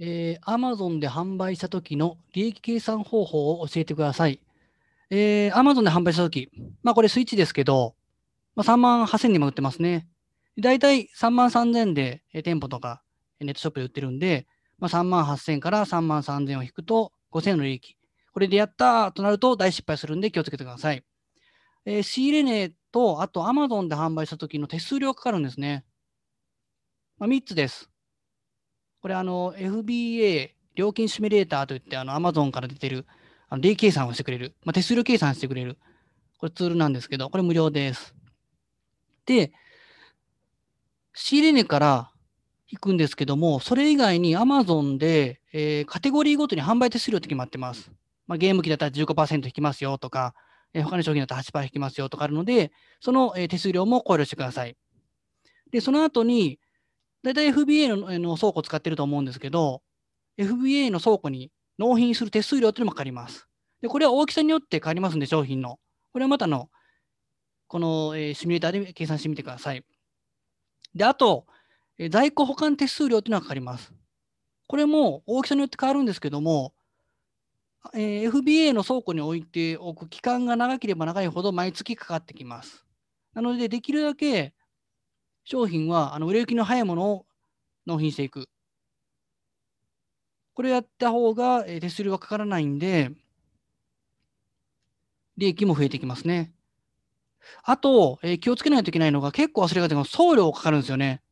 えー、Amazon で販売した時の利益計算方法を教えてください。えー、Amazon で販売した時、まあこれスイッチですけど、まあ、3万8000にも売ってますね。だいたい3万3000で店舗とかネットショップで売ってるんで、まあ、3万8000から3万3000を引くと5000の利益。これでやったとなると大失敗するんで気をつけてください。えー、仕入れ値と、あと Amazon で販売した時の手数料かかるんですね。まあ、3つです。これ、あの、FBA、料金シミュレーターといって、あの、Amazon から出てる、あの、利計算をしてくれる、まあ、手数料計算してくれる、これツールなんですけど、これ無料です。で、仕入れ値から引くんですけども、それ以外に Amazon で、えー、カテゴリーごとに販売手数料って決まってます。まあ、ゲーム機だったら15%引きますよとか、えー、他の商品だったら8%引きますよとかあるので、その、えー、手数料も考慮してください。で、その後に、大体 FBA のの倉庫を使ってると思うんですけど、FBA の倉庫に納品する手数料というのもかかります。で、これは大きさによって変わりますんで、商品の。これはまたの、この、えー、シミュレーターで計算してみてください。で、あと、えー、在庫保管手数料というのがかかります。これも大きさによって変わるんですけども、えー、FBA の倉庫に置いておく期間が長ければ長いほど毎月かかってきます。なので、できるだけ商品はあの売れ行きの早いものを納品していく。これやった方が、手数料がかからないんで、利益も増えてきますね。あと、えー、気をつけないといけないのが結構忘れがちな送料かかるんですよね。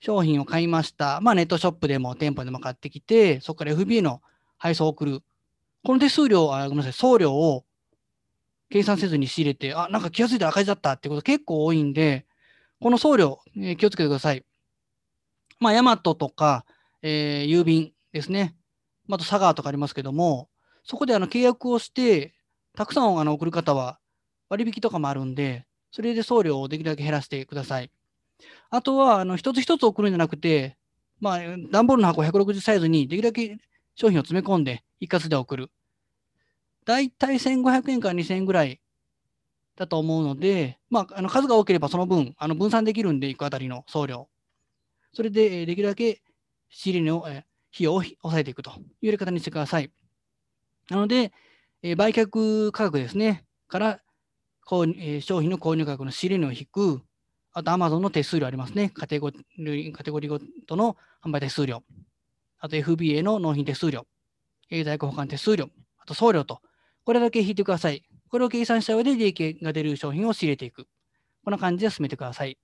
商品を買いました。まあネットショップでも店舗でも買ってきて、そこから FBA の配送を送る。この手数料、あごめんなさい、送料を計算せずに仕入れて、あ、なんか気がついたら赤字だったってこと結構多いんで、この送料、えー、気をつけてください。まあ、ヤマトとか、えー、郵便ですね。あと、佐川とかありますけども、そこであの契約をして、たくさんあの送る方は割引とかもあるんで、それで送料をできるだけ減らしてください。あとは、あの一つ一つ送るんじゃなくて、まあ、段ボールの箱160サイズにできるだけ商品を詰め込んで一括で送る。だいたい1500円から2000円ぐらいだと思うので、まあ、あの数が多ければその分、あの分散できるんで、1個あたりの送料。それで、できるだけ仕入れの費用を抑えていくというやり方にしてください。なので、売却価格ですね、から、商品の購入価格の仕入れ値を引く、あと Amazon の手数料ありますね。カテゴリーカテゴリーごとの販売手数料。あと FBA の納品手数料。在庫保管手数料。あと送料と。これだけ引いてください。これを計算した上で利益が出る商品を仕入れていく。こんな感じで進めてください。